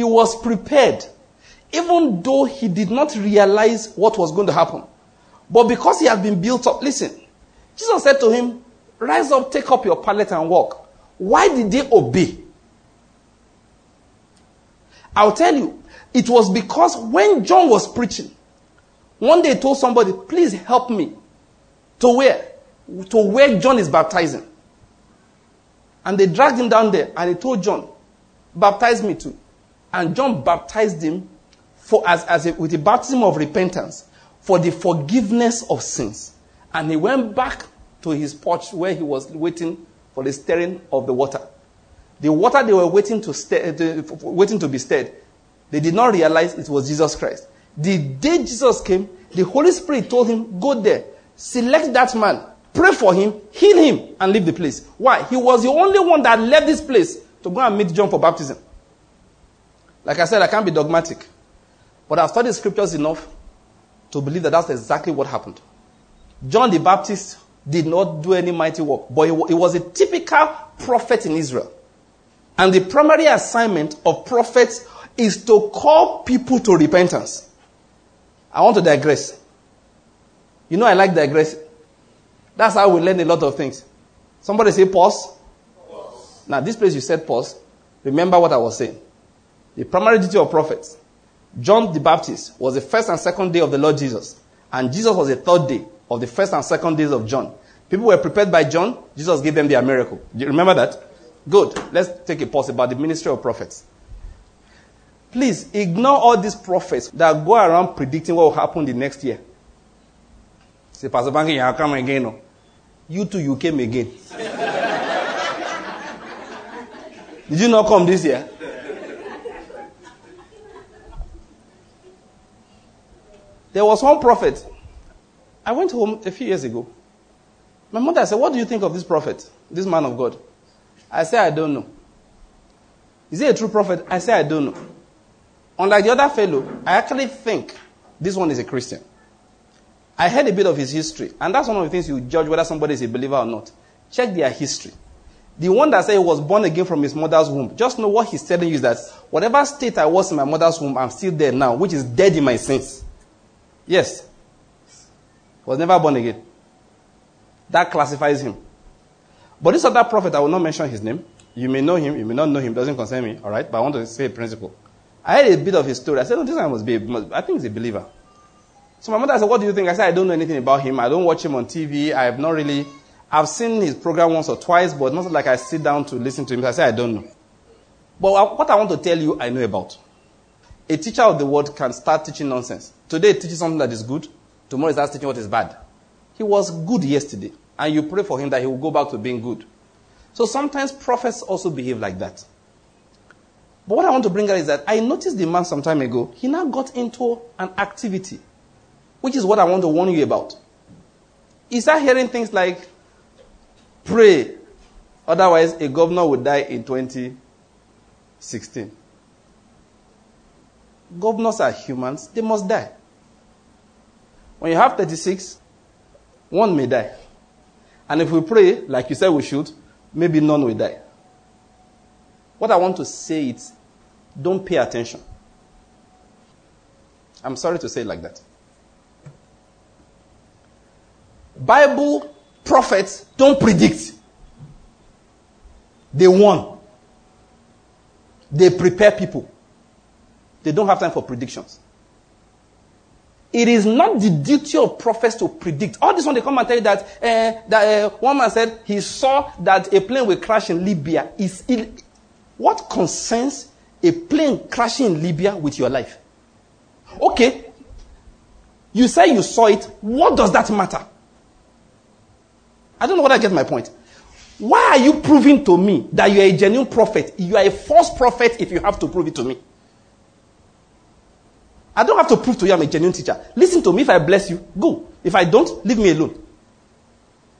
he was prepared, even though he did not realize what was going to happen. But because he had been built up, listen, Jesus said to him, Rise up, take up your pallet and walk. Why did they obey? I'll tell you, it was because when John was preaching, one day he told somebody, Please help me. To where? To where John is baptizing. And they dragged him down there and he told John, Baptize me too. And John baptized him for, as, as a, with a baptism of repentance for the forgiveness of sins. And he went back to his porch where he was waiting for the stirring of the water. The water they were waiting to, stir, eh, to, waiting to be stirred, they did not realize it was Jesus Christ. The day Jesus came, the Holy Spirit told him, Go there, select that man, pray for him, heal him, and leave the place. Why? He was the only one that left this place to go and meet John for baptism. Like I said, I can't be dogmatic. But I've studied scriptures enough to believe that that's exactly what happened. John the Baptist did not do any mighty work, but he was a typical prophet in Israel. And the primary assignment of prophets is to call people to repentance. I want to digress. You know, I like digress. That's how we learn a lot of things. Somebody say pause. pause. Now, this place you said pause. Remember what I was saying. The primary duty of prophets. John the Baptist was the first and second day of the Lord Jesus. And Jesus was the third day of the first and second days of John. People were prepared by John. Jesus gave them their miracle. Do you remember that? Good. Let's take a pause about the ministry of prophets. Please ignore all these prophets that go around predicting what will happen the next year. Say, Pastor Banky, you come again. No? You too, you came again. Did you not come this year? There was one prophet. I went home a few years ago. My mother said, What do you think of this prophet, this man of God? I said, I don't know. Is he a true prophet? I said, I don't know. Unlike the other fellow, I actually think this one is a Christian. I heard a bit of his history, and that's one of the things you judge whether somebody is a believer or not. Check their history. The one that said he was born again from his mother's womb, just know what he's telling you is that whatever state I was in my mother's womb, I'm still there now, which is dead in my sins. Yes. Was never born again. That classifies him. But this other prophet, I will not mention his name. You may know him, you may not know him, doesn't concern me, all right? But I want to say a principle. I heard a bit of his story. I said, oh, this guy must be, I think he's a believer. So my mother said, what do you think? I said, I don't know anything about him. I don't watch him on TV. I have not really, I've seen his program once or twice, but not like I sit down to listen to him. I said, I don't know. But what I want to tell you, I know about. A teacher of the word can start teaching nonsense. Today, teaches something that is good. Tomorrow, starts teaching what is bad. He was good yesterday, and you pray for him that he will go back to being good. So sometimes prophets also behave like that. But what I want to bring out is that I noticed the man some time ago, he now got into an activity, which is what I want to warn you about. He started hearing things like, pray, otherwise a governor would die in 2016. Governors are humans, they must die. When you have 36, one may die. And if we pray, like you said we should, maybe none will die. What I want to say is don't pay attention. I'm sorry to say it like that. Bible prophets don't predict. They warn. They prepare people. They don't have time for predictions. It is not the duty of prophets to predict. All this one they come and tell you that, uh, that uh, one man said he saw that a plane will crash in Libya. Is what concerns a plane crashing in Libya with your life? Okay, you say you saw it. What does that matter? I don't know whether I get my point. Why are you proving to me that you are a genuine prophet? You are a false prophet if you have to prove it to me. I don't have to prove to you I'm a genuine teacher. Listen to me. If I bless you, go. If I don't, leave me alone.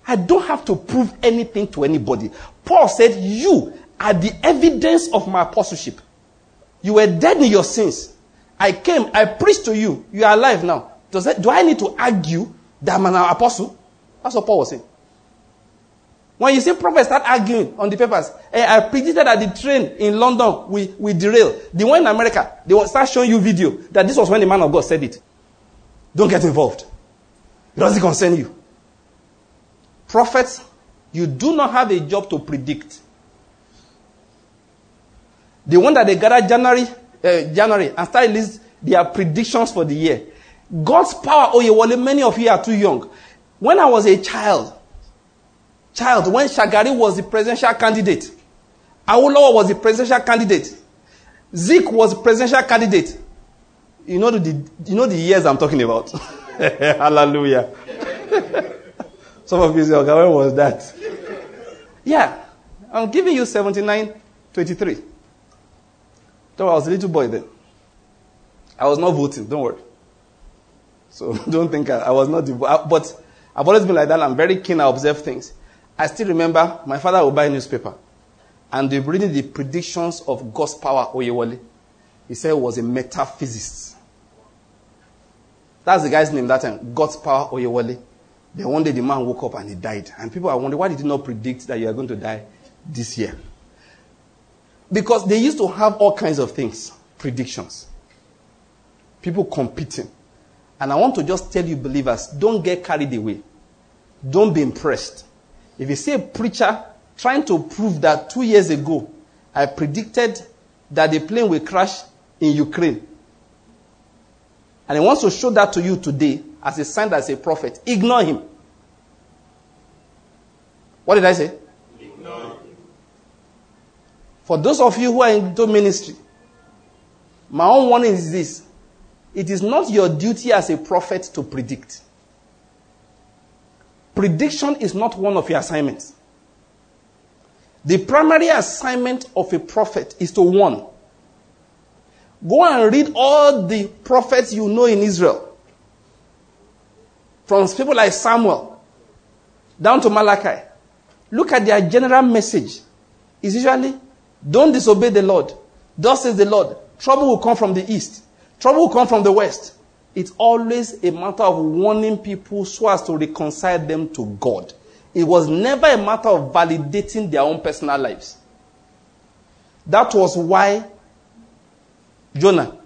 I don't have to prove anything to anybody. Paul said, You are the evidence of my apostleship. You were dead in your sins. I came, I preached to you. You are alive now. Does that, do I need to argue that I'm an apostle? That's what Paul was saying. When you see prophets start arguing on the papers, hey, I predicted that the train in London will, will derail. The one in America, they will start showing you video that this was when the man of God said it. Don't get involved. It doesn't concern you. Prophets, you do not have a job to predict. The one that they gathered January, uh, January and started list their predictions for the year. Godspower, oh yeah, well, many of you are too young. When I was a child, child, when Shagari was the presidential candidate, Awolowo was the presidential candidate, Zik was the presidential candidate. You know the, you know the years I'm talking about. Hallelujah. Some of you say, okay, when was that? Yeah. I'm giving you 79, 23. So I was a little boy then. I was not voting, don't worry. So don't think I, I was not, but I've always been like that. I'm very keen. I observe things. I still remember my father would buy a newspaper and they were reading the predictions of Godspower, Oyewole. He said was a metaphysicist. That's the guy's name that time, Godspower, Oyewole. Then one day the man woke up and he died. And people are wondering, why did he not predict that you are going to die this year? Because they used to have all kinds of things, predictions. People competing. And I want to just tell you, believers, don't get carried away. Don't be impressed. If you see a preacher trying to prove that two years ago, I predicted that the plane will crash in Ukraine, and he wants to show that to you today as a sign as a prophet, ignore him. What did I say? Ignore. For those of you who are into ministry, my own warning is this it is not your duty as a prophet to predict. Prediction is not one of your assignments. The primary assignment of a prophet is to warn. Go and read all the prophets you know in Israel. From people like Samuel down to Malachi. Look at their general message. Is usually, don't disobey the Lord. Thus says the Lord. Trouble will come from the east. Trouble will come from the west. It's always a matter of warning people so as to reconcile them to God. It was never a matter of validating their own personal lives. That was why Jonah,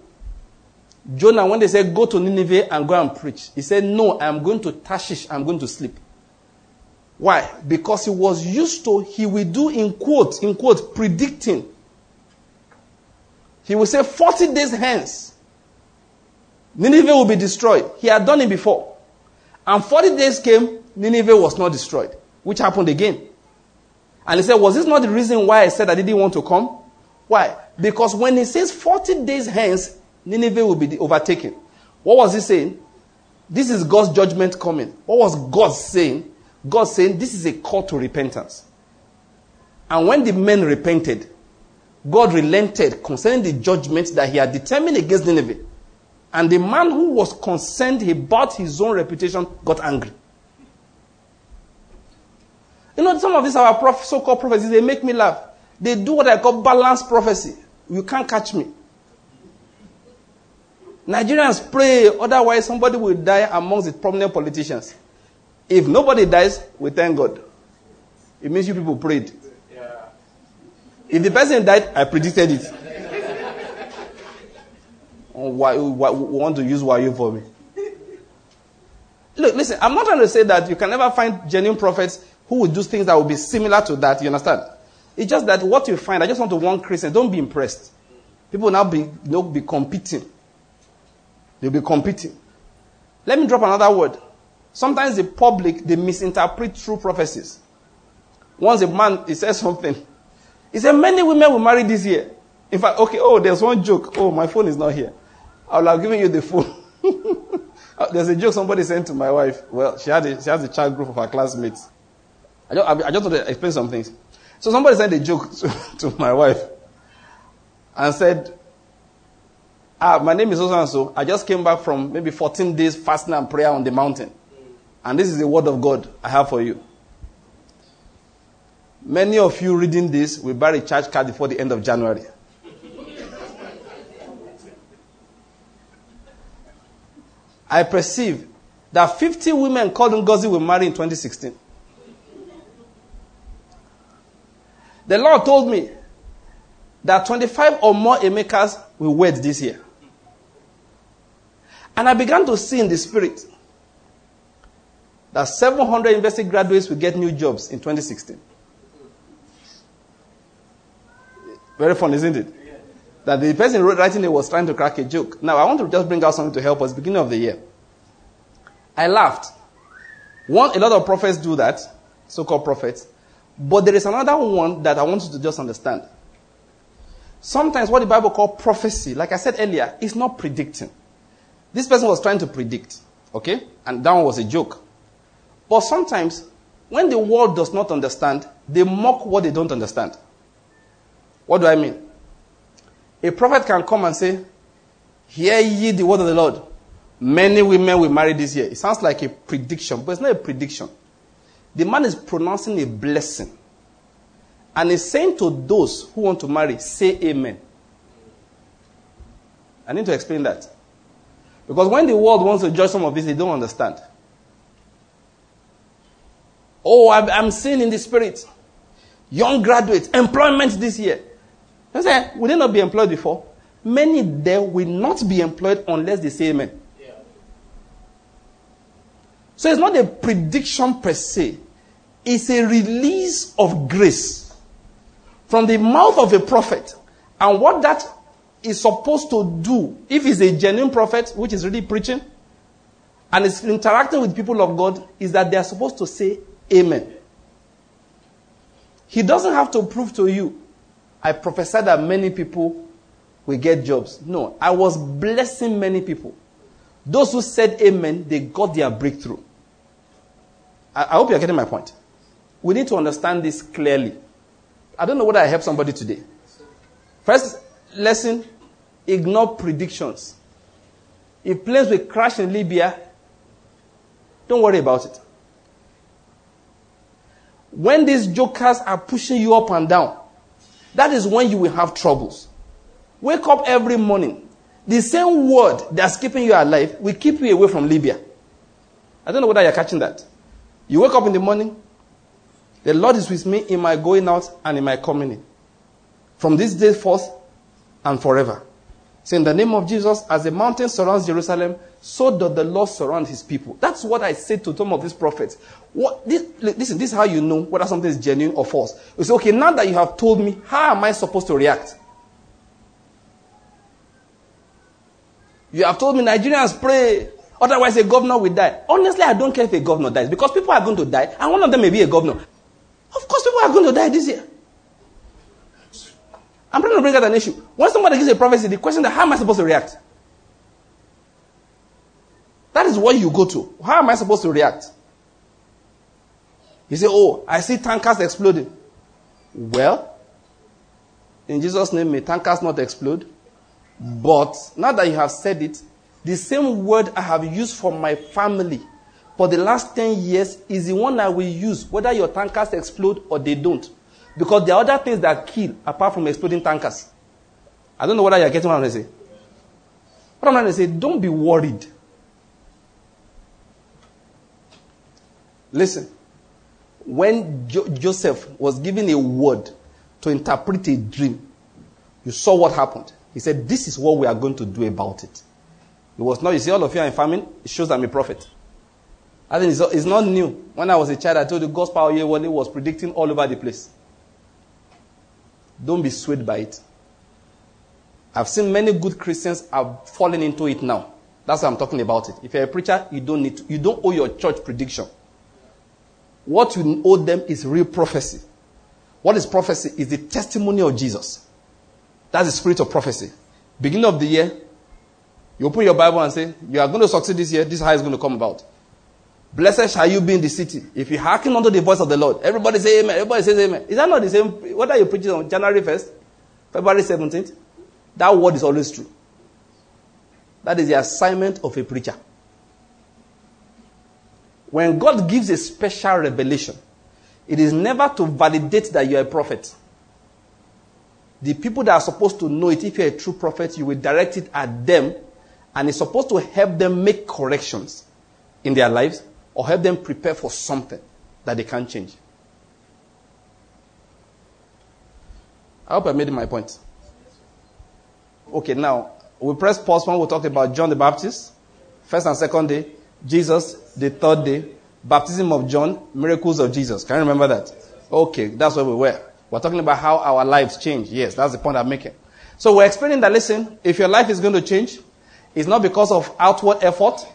Jonah, when they said, go to Nineveh and go and preach, he said, no, I'm going to Tarshish, I'm going to sleep. Why? Because he was used to, he will do in quote, in quote, predicting. He will say, 40 days hence, Nineveh will be destroyed. He had done it before. And 40 days came, Nineveh was not destroyed, which happened again. And he said, Was this not the reason why I said I didn't want to come? Why? Because when he says 40 days hence, Nineveh will be overtaken. What was he saying? This is God's judgment coming. What was God saying? God saying, This is a call to repentance. And when the men repented, God relented concerning the judgment that he had determined against Nineveh. And the man who was concerned about his own reputation got angry. You know, some of these our prof- so-called prophecies, they make me laugh. They do what I call balanced prophecy. You can't catch me. Nigerians pray, otherwise somebody will die amongst the prominent politicians. If nobody dies, we thank God. It means you people prayed. Yeah. If the person died, I predicted it. Why, why, want to use why you for me. Look, listen, I'm not trying to say that you can never find genuine prophets who will do things that will be similar to that, you understand? It's just that what you find, I just want to warn Christians, don't be impressed. People now be, know, be competing. They'll be competing. Let me drop another word. Sometimes the public, they misinterpret true prophecies. Once a man, he says something. He said, many women will marry this year. In fact, okay, oh, there's one joke. Oh, my phone is not here. I will have given you the phone. There's a joke somebody sent to my wife. Well, she had a, she has a child group of her classmates. I just, I just want to explain some things. So somebody sent a joke to, to my wife and said, Ah, my name is so and so. I just came back from maybe 14 days fasting and prayer on the mountain. And this is the word of God I have for you. Many of you reading this will buy a church card before the end of January. I perceive that 50 women called Ngozi will marry in 2016. The Lord told me that 25 or more Emekas will wed this year. And I began to see in the spirit that 700 university graduates will get new jobs in 2016. Very fun, isn't it? That the person writing it was trying to crack a joke. Now, I want to just bring out something to help us beginning of the year. I laughed. One, a lot of prophets do that, so-called prophets. But there is another one that I want you to just understand. Sometimes what the Bible calls prophecy, like I said earlier, is not predicting. This person was trying to predict, okay? And that one was a joke. But sometimes, when the world does not understand, they mock what they don't understand. What do I mean? A prophet can come and say, Hear ye the word of the Lord. Many women will marry this year. It sounds like a prediction, but it's not a prediction. The man is pronouncing a blessing. And he's saying to those who want to marry, say amen. I need to explain that. Because when the world wants to judge some of this, they don't understand. Oh, I'm seeing in the spirit. Young graduates, employment this year. I say, will they not be employed before? Many there will not be employed unless they say amen. Yeah. So it's not a prediction per se, it's a release of grace from the mouth of a prophet. And what that is supposed to do, if he's a genuine prophet, which is really preaching, and is interacting with people of God, is that they are supposed to say amen. He doesn't have to prove to you I prophesied that many people will get jobs. No, I was blessing many people. Those who said amen, they got their breakthrough. I, I hope you're getting my point. We need to understand this clearly. I don't know whether I help somebody today. First lesson ignore predictions. If planes will crash in Libya, don't worry about it. When these jokers are pushing you up and down, that is when you will have troubles. Wake up every morning. The same word that's keeping you alive will keep you away from Libya. I don't know whether you're catching that. You wake up in the morning, the Lord is with me in my going out and in my coming in. From this day forth and forever. So in the name of Jesus, as the mountain surrounds Jerusalem, so does the Lord surround his people. That's what I said to some of these prophets. What, this, listen, this is how you know whether something is genuine or false. You say, okay, now that you have told me, how am I supposed to react? You have told me Nigerians pray, otherwise a governor will die. Honestly, I don't care if a governor dies because people are going to die and one of them may be a governor. Of course, people are going to die this year. I'm trying to bring out an issue. When somebody gives a prophecy, the question is, how am I supposed to react? That is what you go to. How am I supposed to react? You say, Oh, I see tankers exploding. Well, in Jesus' name, may tankers not explode. But now that you have said it, the same word I have used for my family for the last 10 years is the one I will use whether your tankers explode or they don't. Because there are other things that kill apart from exploding tankers. I don't know whether you're getting what I'm trying to say. What I'm trying to say, don't be worried. Listen, when jo- Joseph was given a word to interpret a dream, you saw what happened. He said, This is what we are going to do about it. It was not, you see, all of you are in famine, it shows I'm a prophet. I think it's, not new. When I was a child, I told you Godspower year Gospel Oyewole was predicting all over the place. Don't be swayed by it. I've seen many good Christians have fallen into it now. That's why I'm talking about it. If you're a preacher, you don't need to, you don't owe your church prediction. What you owe them is real prophecy. What is prophecy? Is the testimony of Jesus. That's the spirit of prophecy. Beginning of the year, you open your Bible and say, You are going to succeed this year, this is how it's going to come about. Blessed shall you be in the city. If you hearken unto the voice of the Lord, everybody say amen. Everybody says amen. Is that not the same? What are you preaching on January 1st? February 17th? That word is always true. That is the assignment of a preacher. When God gives a special revelation, it is never to validate that you are a prophet. The people that are supposed to know it, if you're a true prophet, you will direct it at them, and it's supposed to help them make corrections in their lives or help them prepare for something that they can't change. I hope I made my point. Okay, now we press pause when we talk about John the Baptist, first and second day, Jesus, the third day, baptism of John, miracles of Jesus. Can you remember that? Okay, that's where we were. We're talking about how our lives change. Yes, that's the point I'm making. So we're explaining that, listen, if your life is going to change, it's not because of outward effort,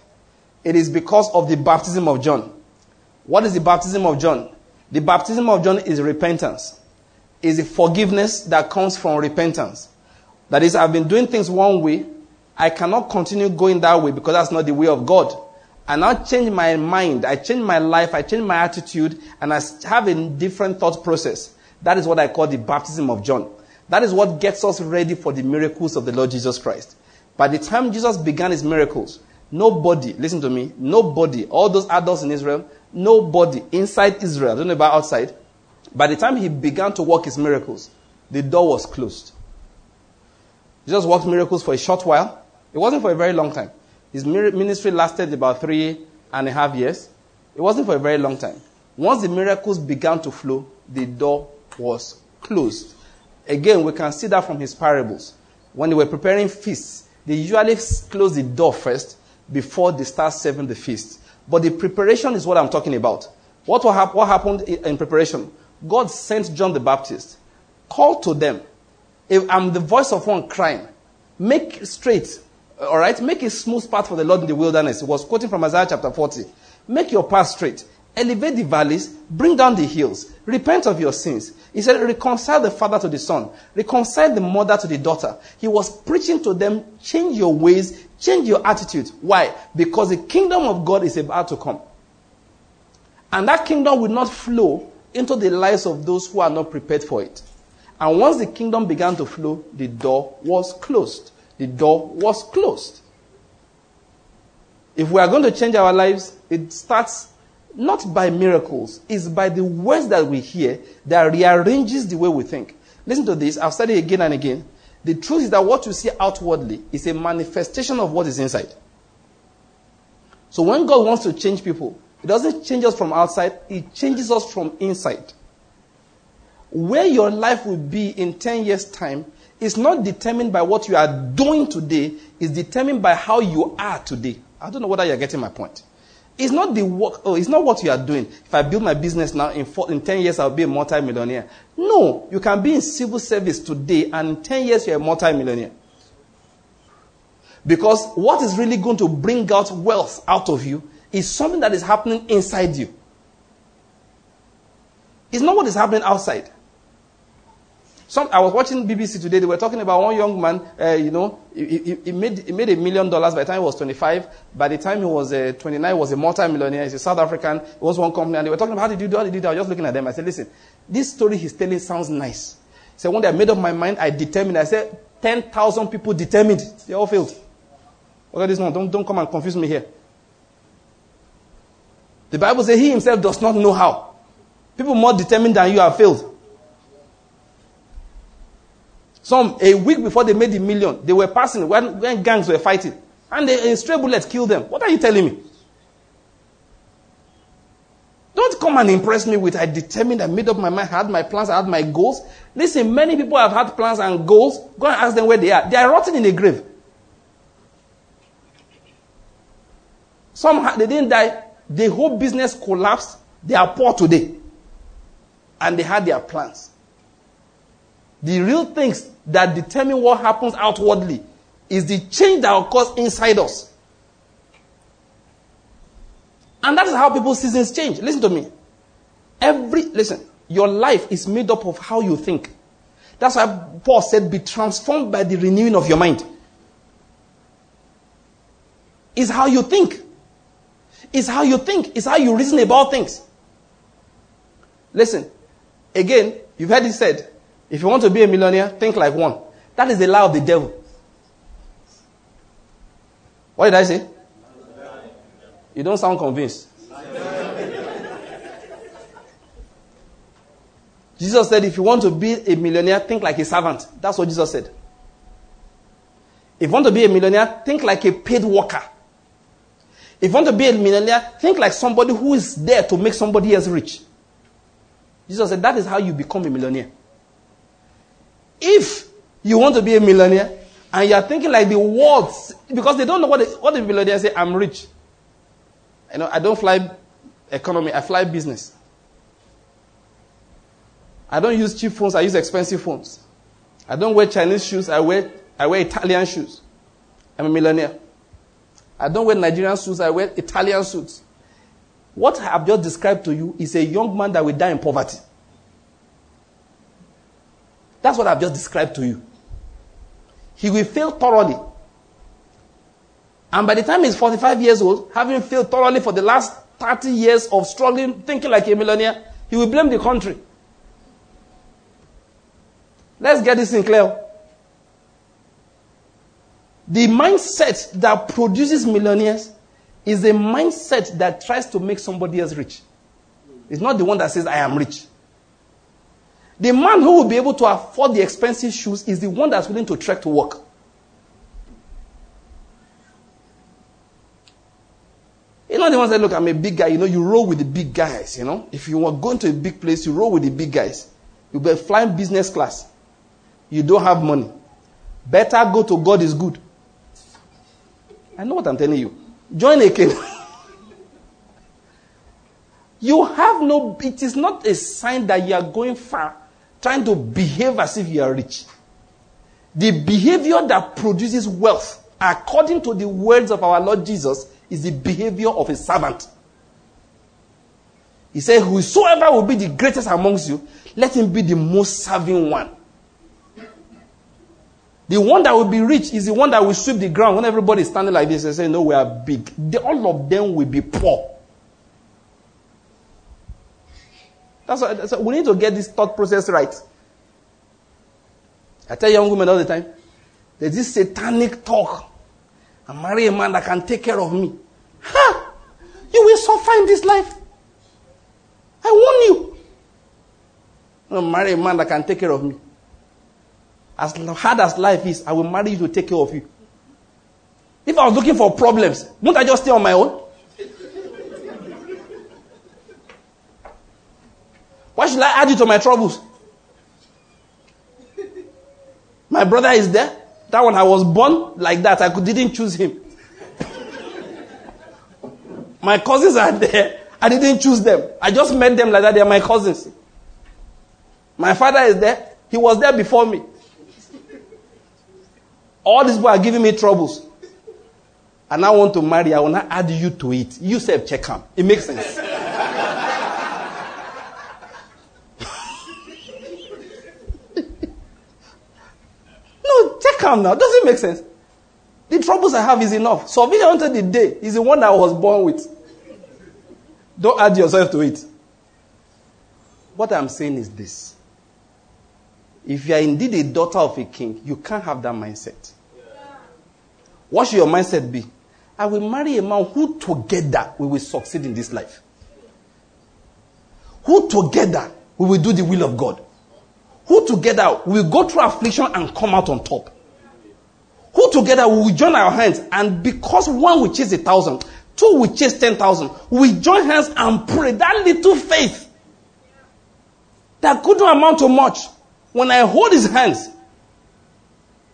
it is because of the baptism of John. What is the baptism of John? The baptism of John is repentance. Is a forgiveness that comes from repentance. That is, I've been doing things one way. I cannot continue going that way because that's not the way of God. I now change my mind. I change my life. I change my attitude and I have a different thought process. That is what I call the baptism of John. That is what gets us ready for the miracles of the Lord Jesus Christ. By the time Jesus began his miracles, nobody, listen to me, nobody, all those adults in Israel, nobody inside Israel, I don't know about outside, by the time he began to work his miracles, the door was closed. Jesus worked miracles for a short while. It wasn't for a very long time. His ministry lasted about three and a half years. It wasn't for a very long time. Once the miracles began to flow, the door was closed. Again, we can see that from his parables. When they were preparing feasts, they usually close the door first before they start serving the feast. But the preparation is what I'm talking about. What, what happened in preparation? God sent John the Baptist, called to them. If I'm the voice of one crying, make straight, all right, make a smooth path for the Lord in the wilderness. He was quoting from Isaiah chapter 40. Make your path straight. Elevate the valleys, bring down the hills, repent of your sins. He said, reconcile the father to the son, reconcile the mother to the daughter. He was preaching to them, change your ways, change your attitude. Why? Because the kingdom of God is about to come. And that kingdom will not flow into the lives of those who are not prepared for it. And once the kingdom began to flow, the door was closed. The door was closed. If we are going to change our lives, it starts not by miracles, it's by the words that we hear that rearranges the way we think. Listen to this. I've said it again and again. The truth is that what you see outwardly is a manifestation of what is inside. So when God wants to change people, it doesn't change us from outside, it changes us from inside. Where your life will be in 10 years' time is not determined by what you are doing today, it's determined by how you are today. I don't know whether you're getting my point. It's not the work, oh, it's not what you are doing. If I build my business now, in, four, in 10 years I'll be a multi-millionaire. No, you can be in civil service today and in 10 years you're a multi-millionaire. Because what is really going to bring out wealth out of you is something that is happening inside you. It's not what is happening outside. Some, I was watching BBC today. They were talking about one young man. Uh, you know, he, he, he, made he made a million dollars by the time he was 25. By the time he was uh, 29, he was a multi-millionaire. He's a South African. He was one company, and they were talking about how did you do? How did you do? I was just looking at them. I said, listen, this story he's telling sounds nice. So one day I made up my mind. I determined. I said, 10,000 people determined. They all failed. Look at this one. Don't don't come and confuse me here. The Bible says he himself does not know how. People more determined than you have failed. Some, a week before they made the million, they were passing when, when gangs were fighting. And a stray bullet killed them. What are you telling me? Don't come and impress me with I determined, I made up my mind, I had my plans, I had my goals. Listen, many people have had plans and goals. Go and ask them where they are. They are rotting in a grave. Some they didn't die. The whole business collapsed. They are poor today. And they had their plans. The real things that determine what happens outwardly is the change that occurs inside us. And that is how people's seasons change. Listen to me. Every, listen, your life is made up of how you think. That's why Paul said, be transformed by the renewing of your mind. Is how you think. Is how you think. Is how you reason about things. Listen, again, you've heard it said, if you want to be a millionaire, think like one. That is the lie of the devil. What did I say? You don't sound convinced. Jesus said, if you want to be a millionaire, think like a servant. That's what Jesus said. If you want to be a millionaire, think like a paid worker. If you want to be a millionaire, think like somebody who is there to make somebody else rich. Jesus said, that is how you become a millionaire. If you want to be a millionaire and you are thinking like the world, because they don't know what the, what the millionaires say, I'm rich. You know, I don't fly economy, I fly business. I don't use cheap phones, I use expensive phones. I don't wear Chinese shoes, I wear, I wear Italian shoes. I'm a millionaire. I don't wear Nigerian suits, I wear Italian suits. What I have just described to you is a young man that will die in poverty. That's what I've just described to you. He will fail thoroughly. And by the time he's 45 years old, having failed thoroughly for the last 30 years of struggling, thinking like a millionaire, he will blame the country. Let's get this in clear. The mindset that produces millionaires is a mindset that tries to make somebody else rich. It's not the one that says, I am rich. The man who will be able to afford the expensive shoes is the one that's willing to trek to work. You know the ones that look, I'm a big guy, you know, you roll with the big guys, you know. If you are going to a big place, you roll with the big guys. You'll be flying business class. You don't have money. Better go to God is good. I know what I'm telling you. Join a king. you have no, it is not a sign that you are going far trying to behave as if you are rich. The behavior that produces wealth, according to the words of our Lord Jesus, is the behavior of a servant. He said, Whosoever will be the greatest amongst you, let him be the most serving one. The one that will be rich is the one that will sweep the ground when everybody is standing like this and say, No, we are big. The, all of them will be poor. That's that's why we need to get this thought process right. I tell young women all the time, there's this satanic talk. I marry a man that can take care of me. Ha! You will suffer in this life. I warn you. I marry a man that can take care of me. As hard as life is, I will marry you to take care of you. If I was looking for problems, won't I just stay on my own? Why should I add you to my troubles? My brother is there. That one I was born like that. I didn't choose him. my cousins are there. I didn't choose them. I just met them like that. They are my cousins. My father is there. He was there before me. All these people are giving me troubles. And I want to marry, I will not add you to it. You say check him. It makes sense. No, check him now. Doesn't make sense. The troubles I have is enough. So until the day is the one I was born with. Don't add yourself to it. What I'm saying is this. If you are indeed a daughter of a king, you can't have that mindset. What should your mindset be? I will marry a man who together we will succeed in this life. Who together we will do the will of God. Who together will go through affliction and come out on top. Who together will join our hands and because one will chase a thousand, two will chase ten thousand, we join hands and pray that little faith that couldn't amount to much when I hold his hands,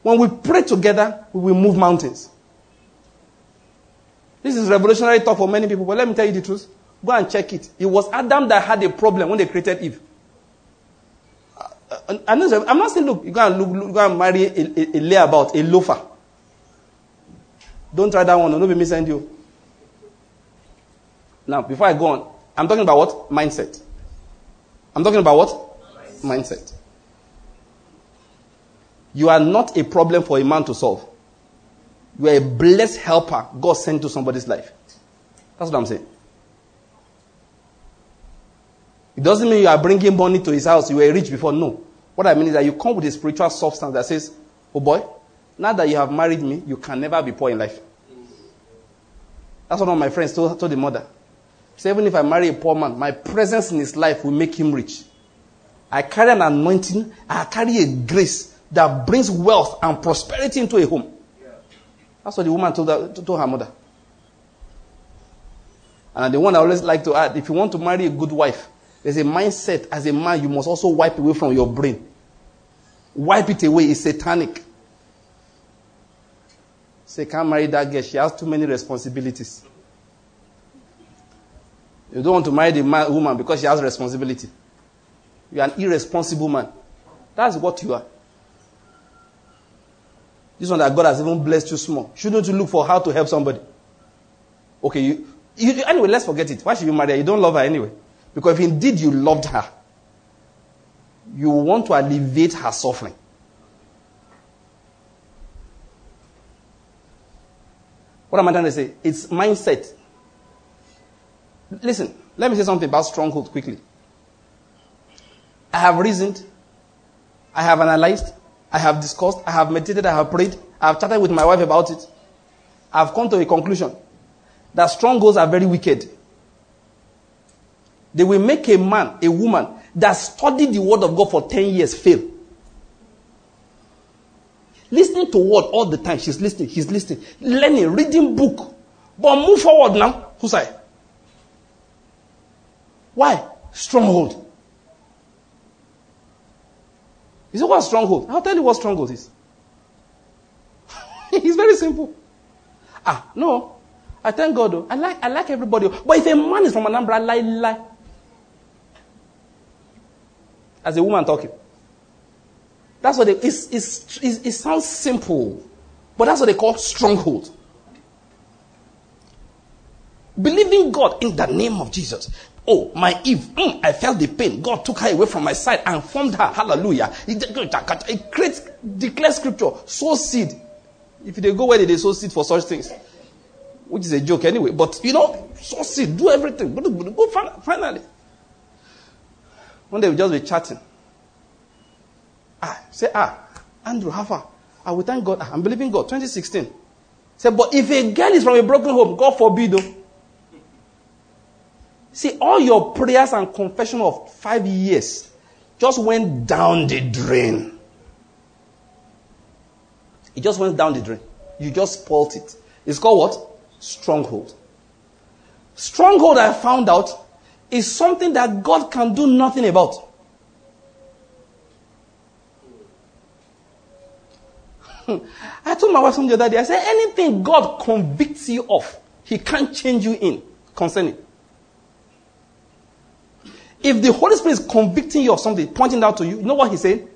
when we pray together, we will move mountains. This is revolutionary talk for many people, but let me tell you the truth. Go and check it. It was Adam that had a problem when they created Eve. Uh, I'm not saying, look, you go and, look, look, marry a, a, a layabout, a loafer. Don't try that one. Nobody may send you. Now, before I go on, I'm talking about what? Mindset. I'm talking about what? Mindset. Mindset. You are not a problem for a man to solve. You are a blessed helper God sent to somebody's life. That's what I'm saying. It doesn't mean you are bringing money to his house. You were rich before. No. What I mean is that you come with a spiritual substance that says, Oh boy, now that you have married me, you can never be poor in life. That's what one of my friends told, told the mother. Say, even if I marry a poor man, my presence in his life will make him rich. I carry an anointing, I carry a grace that brings wealth and prosperity into a home. That's what the woman told her, told her mother. And the one I always like to add if you want to marry a good wife, there's a mindset as a man you must also wipe away from your brain. wipe it away is satanic. Say, can't marry that girl. She has too many responsibilities. You don't want to marry the man, woman because she has responsibility. You are an irresponsible man. That's what you are. This one that God has even blessed you small. Shouldn't you look for how to help somebody? Okay, you, you, anyway, let's forget it. Why should you marry her? You don't love her anyway. Because if indeed you loved her, you want to alleviate her suffering. What am I trying to say? It's mindset. Listen, let me say something about stronghold quickly. I have reasoned, I have analyzed, I have discussed, I have meditated, I have prayed, I have chatted with my wife about it. I have come to a conclusion that strongholds are very wicked. They will make a man, a woman that studied the word of God for 10 years fail. Listening to word all the time. She's listening, he's listening, learning, reading book. But move forward now. Who's I? Why? Stronghold. You say, what stronghold? I'll tell you what stronghold is. it's very simple. Ah, no. I thank God. Though. I like, I like everybody. But if a man is from an umbrella, lie, lie. As a woman talking. That's what they, it's, it's, it sounds simple. But that's what they call stronghold. Believing God in the name of Jesus. Oh, my Eve, mm, I felt the pain. God took her away from my side and formed her. Hallelujah. It, it creates, declares scripture, sow seed. If they go where they sow seed for such things, which is a joke anyway, but you know, sow seed, do everything. Go finally. One day we just be chatting. Ah, say, ah, Andrew, how far? I will thank God. Ah, I'm believing God. 2016. Say, but if a girl is from a broken home, God forbid, though. See, all your prayers and confession of five years just went down the drain. It just went down the drain. You just spoilt it. It's called what? Stronghold. Stronghold, I found out, is something that God can do nothing about. I told my wife something the other day. I said, anything God convicts you of, He can't change you in concerning. If the Holy Spirit is convicting you of something, pointing out to you, you know what he said?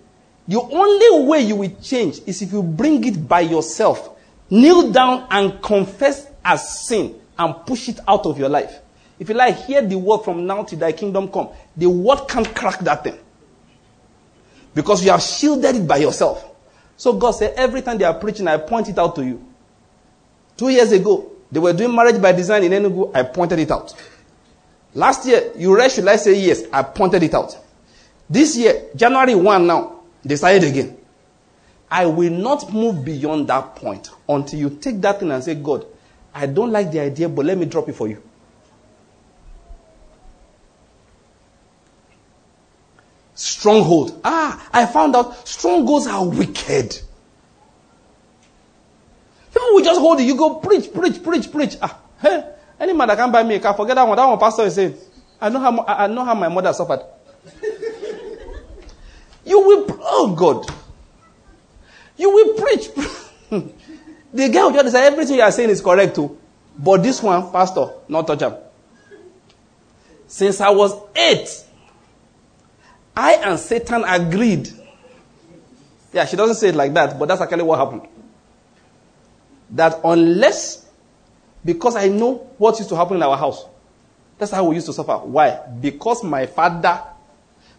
The only way you will change is if you bring it by yourself. Kneel down and confess as sin and push it out of your life. If you like, hear the word from now to thy kingdom come. The word can't crack that thing. Because you have shielded it by yourself. So God said, every time they are preaching, I point it out to you. Two years ago, they were doing marriage by design in Enugu. I pointed it out. Last year, you read, should I say yes? I pointed it out. This year, January 1 now, they decided again. I will not move beyond that point until you take that thing and say, God, I don't like the idea, but let me drop it for you. Stronghold. Ah, I found out strongholds are wicked. People will just hold you. You go preach, preach, preach, preach. Ah, hey, any man that can buy me a car, forget that one. That one pastor is saying. I know how I know how my mother suffered. you will oh God. You will preach. the guy will just say everything you are saying is correct too. But this one, pastor, not touch him. Since I was eight, I and Satan agreed. Yeah, she doesn't say it like that, but that's actually what happened. That unless because I know what used to happen in our house. That's how we used to suffer. Why? Because my father.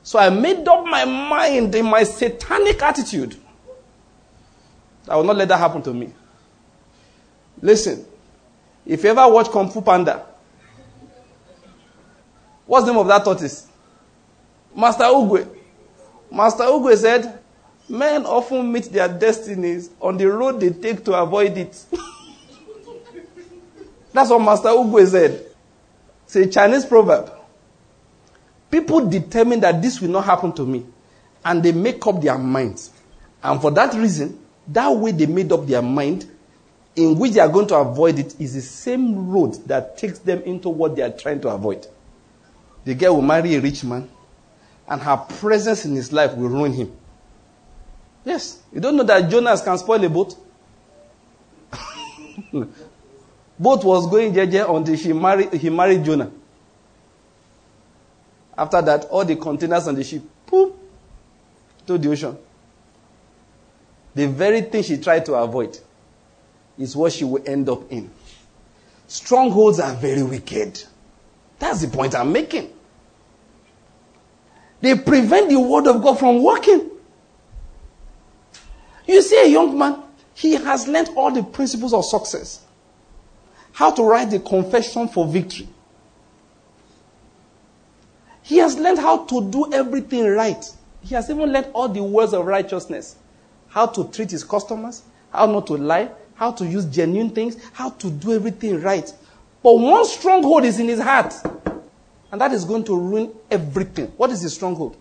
So I made up my mind in my satanic attitude. I will not let that happen to me. Listen, if you ever watch Kung Fu Panda, what's the name of that tortoise? Master Oogway. Master Oogway said, Men often meet their destinies on the road they take to avoid it. That's what Master Oogway said. It's a Chinese proverb. People determine that this will not happen to me, and they make up their minds. And for that reason, that way they made up their mind in which they are going to avoid it is the same road that takes them into what they are trying to avoid. The girl will marry a rich man, and her presence in his life will ruin him. Yes. You don't know that Jonas can spoil a boat? boat was going JJ until she married, he married Jonah. After that, all the containers on the ship, poof, to the ocean. The very thing she tried to avoid is what she will end up in. Strongholds are very wicked. That's the point I'm making. They prevent the word of God from working. You see a young man, he has learned all the principles of success. How to write the confession for victory. He has learned how to do everything right. He has even learned all the words of righteousness. How to treat his customers, how not to lie, how to use genuine things, how to do everything right. But one stronghold is in his heart. And that is going to ruin everything. What is the stronghold?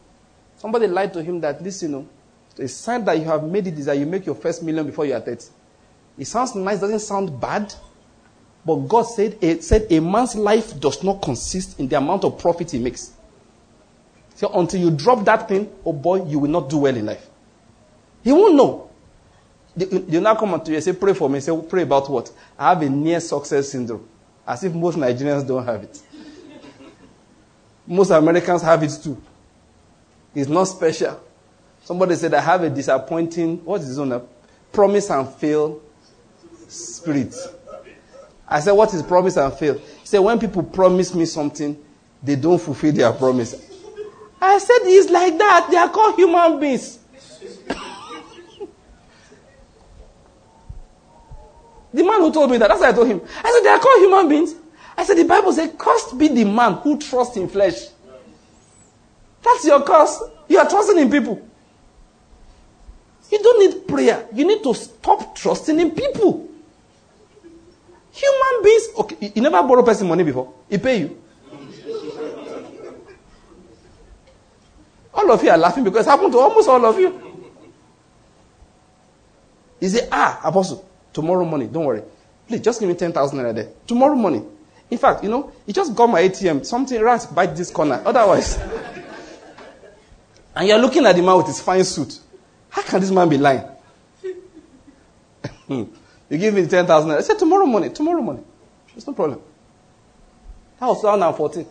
Somebody lied to him that, listen, you know, a sign that you have made it is that you make your first million before you are 30. It sounds nice, doesn't sound bad. But God said, it said a man's life does not consist in the amount of profit he makes. So until you drop that thing, oh boy, you will not do well in life. He won't know. You now come to you and say, pray for me. Say, pray about what? I have a near success syndrome. As if most Nigerians don't have it. Most Americans have it too. It's not special. Somebody said, I have a disappointing, what is on Promise and fail spirit. I said, what is promise and fail? He said, when people promise me something, they don't fulfill their promise. I said, it's like that. They are called human beings. the man who told me that, that's what I told him. I said, they are called human beings. I said, the Bible says, cursed be the man who trusts in flesh. That's your curse. You are trusting in people. You don't need prayer. You need to stop trusting in people. Human beings. Okay, you never borrow person money before. He pay you. All of you are laughing because it happened to almost all of you. He said, ah, apostle, tomorrow morning, don't worry. Please, just give me 10,000 naira there. Tomorrow morning. In fact, you know, he just got my ATM. Something rat bite this corner. Otherwise. and you're looking at the man with his fine suit. How can this man be lying? Hmm. you give me 10,000 I said, tomorrow morning, tomorrow morning. There's no problem. That was 2014.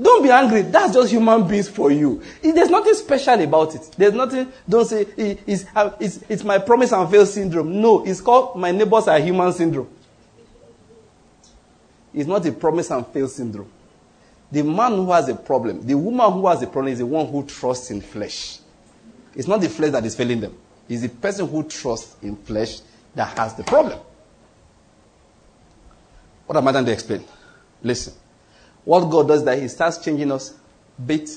Don't be angry. That's just human beings for you. There's nothing special about it. There's nothing, don't say, it's, it's, it's my promise and fail syndrome. No, it's called my neighbors are human syndrome. It's not a promise and fail syndrome. The man who has a problem, the woman who has a problem is the one who trusts in flesh. It's not the flesh that is failing them. It's the person who trusts in flesh that has the problem. What am I trying to explain? Listen. What God does that He starts changing us bit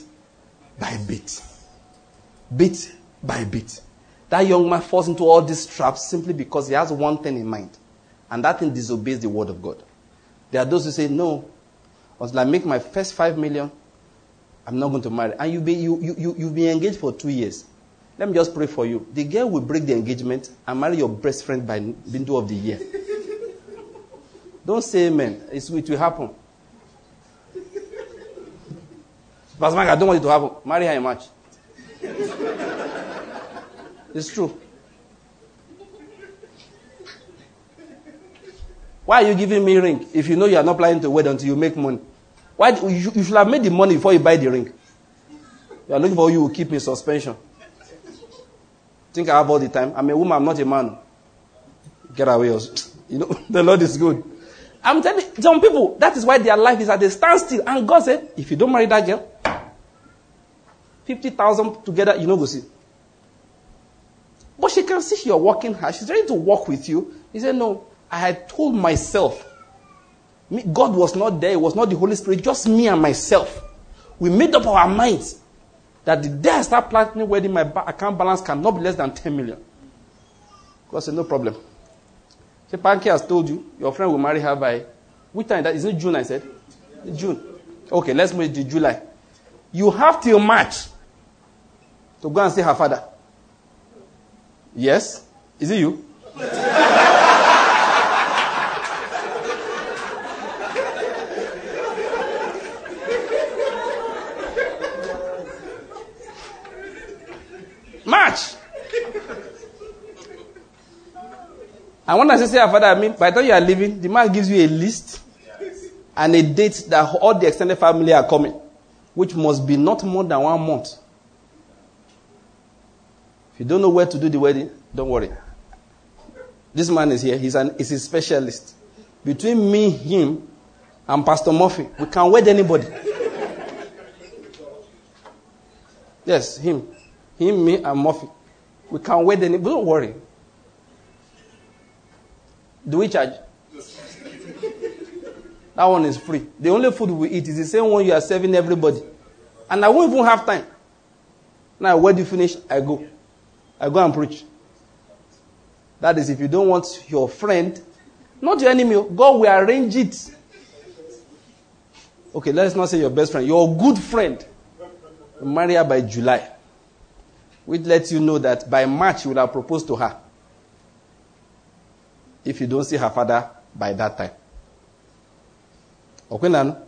by bit. Bit by bit. That young man falls into all these traps simply because he has one thing in mind. And that thing disobeys the word of God. There are those who say, No, until I make my first five million, I'm not going to marry. And you've been, you, you, you, you've been engaged for two years. Let me just pray for you. The girl will break the engagement and marry your best friend by the end of the year. Don't say amen. It's, it will happen. Pastor Mike, I don't want it to happen. Marry her in March. it's true. Why are you giving me ring if you know you are not planning to wait until you make money? Why, you, you should have made the money before you buy the ring. You are looking for you will keep me suspension. Think I have all the time. I'm a woman, I'm not a man. Get away. You know, the Lord is good. I'm telling some people, that is why their life is at a standstill. And God said, if you don't marry that girl, 50,000 together, you know, go see. But she can see you're working hard. She's ready to work with you. He said, no, I had told myself God was not there. It was not the Holy Spirit, just me and myself. We made up our minds that the day I start planning wedding, my account balance cannot be less than 10 million. God said, no problem. So Panky has told you, your friend will marry her by, which time? That is it June, I said? June. Okay, let's move to July. You have till March to go and see her father. Yes? Is it you? March. And when I say, say, Father, I mean, by the time you are leaving, the man gives you a list and a date that all the extended family are coming, which must be not more than one month. If you don't know where to do the wedding, don't worry. This man is here. He's, an, he's a specialist. Between me, him, and Pastor Murphy, we can wed anybody. yes, him. Him, me, and Murphy. We can wed anybody. Don't worry. Do we charge? That one is free. The only food we eat is the same one you are serving everybody. And I won't even have time. Now, when you finish, I go. I go and preach. That is, if you don't want your friend, not your enemy, God will arrange it. Okay, let's not say your best friend, your good friend. Marry her by July. Which lets you know that by March you will have proposed to her. If you don't see her father by that time. Okay, Nano?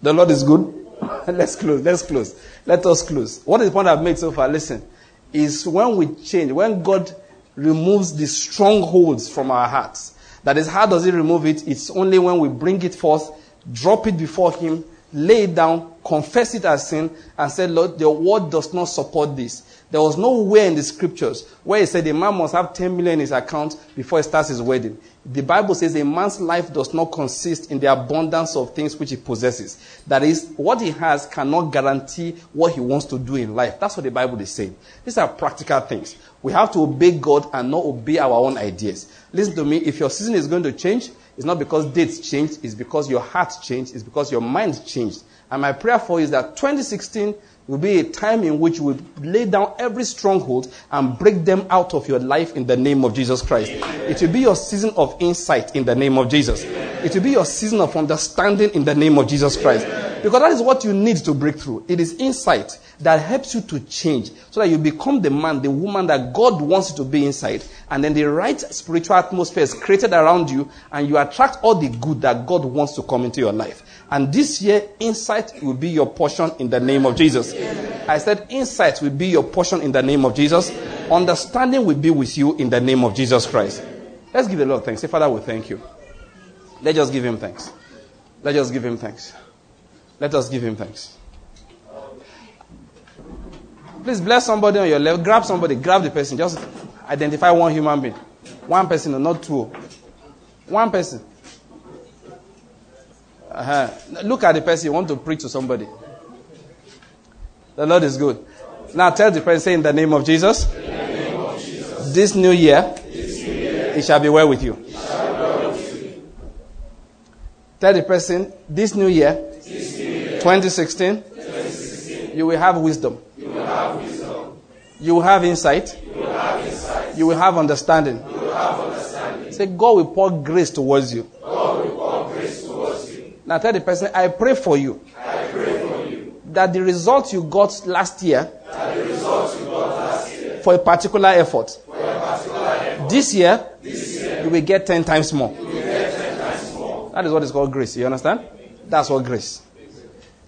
The Lord is good. let's close. Let's close. Let us close. What is the point I've made so far? Listen is when we change, when God removes the strongholds from our hearts. That is, how does He remove it? It's only when we bring it forth, drop it before Him, lay it down, confess it as sin, and say, Lord, your word does not support this. There was nowhere in the scriptures where he said a man must have 10 million in his account before he starts his wedding. The Bible says a man's life does not consist in the abundance of things which he possesses. That is, what he has cannot guarantee what he wants to do in life. That's what the Bible is saying. These are practical things. We have to obey God and not obey our own ideas. Listen to me, if your season is going to change, it's not because dates changed, it's because your heart changed, it's because your mind changed. And my prayer for you is that 2016 will be a time in which we lay down every stronghold and break them out of your life in the name of Jesus Christ. Amen. It will be your season of insight in the name of Jesus. Amen. It will be your season of understanding in the name of Jesus Christ. Amen. Because that is what you need to break through. It is insight that helps you to change so that you become the man, the woman that God wants you to be inside. And then the right spiritual atmosphere is created around you and you attract all the good that God wants to come into your life. And this year, insight will be your portion in the name of Jesus. I said, insight will be your portion in the name of Jesus. Understanding will be with you in the name of Jesus Christ. Let's give the Lord thanks. Say, Father, we thank you. Let's just give him thanks. Let's just give him thanks. Let us give him thanks. Please bless somebody on your left. Grab somebody. Grab the person. Just identify one human being. One person, not two. One person. Uh-huh. Look at the person you want to preach to somebody. The Lord is good. Now tell the person, say in the name of Jesus, name of Jesus this, new year, this new year, it shall be well with you. Tell the person, this new year, this new year 2016, 2016, you will have wisdom. You will have, wisdom. You will have insight. You will have, insight. You will have understanding. You will have understanding. Say, God will pour grace towards you. Now tell the person, I pray for you. I pray for you. That the results you got last year. That the results you got last year. For a particular effort. For a particular effort. This year. This year. You will get ten times more. You will get ten times more. That is what is called grace. You understand? That's what grace.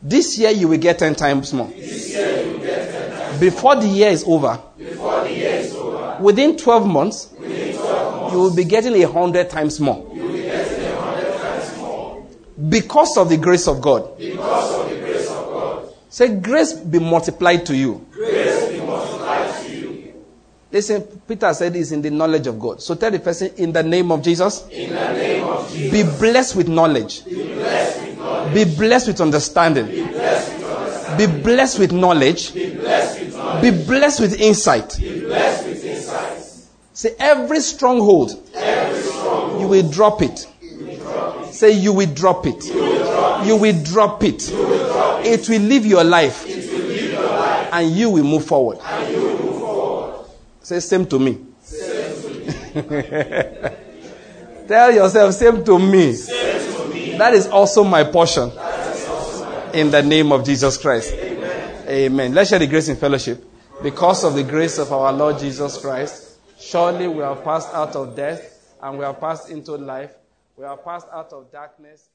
This year you will get ten times more. This year you will get ten times Before the year is over. Before the year is over. Within 12 months. Within 12 months. You will be getting a hundred times more. Because of the grace of God. Because of the grace of God. Say, grace be multiplied to you. Grace be multiplied to you. Listen, Peter said it's in the knowledge of God. So tell the person, in the name of Jesus. In the name of Jesus. Be blessed with knowledge. Be blessed with knowledge. Be blessed with understanding. Be blessed with understanding. Be blessed with knowledge. Be blessed with, knowledge. Be blessed with insight. Be blessed with insight. Say, every stronghold, every stronghold you will drop it. Say, you will drop it. You will drop it. it. will leave your life. And you will move forward. Say, same to me. Tell yourself, same to me. That is also my portion. In the name of Jesus Christ. Amen. Let's share the grace in fellowship. Because of the grace of our Lord Jesus Christ, surely we have passed out of death and we have passed into life. We are passed out of darkness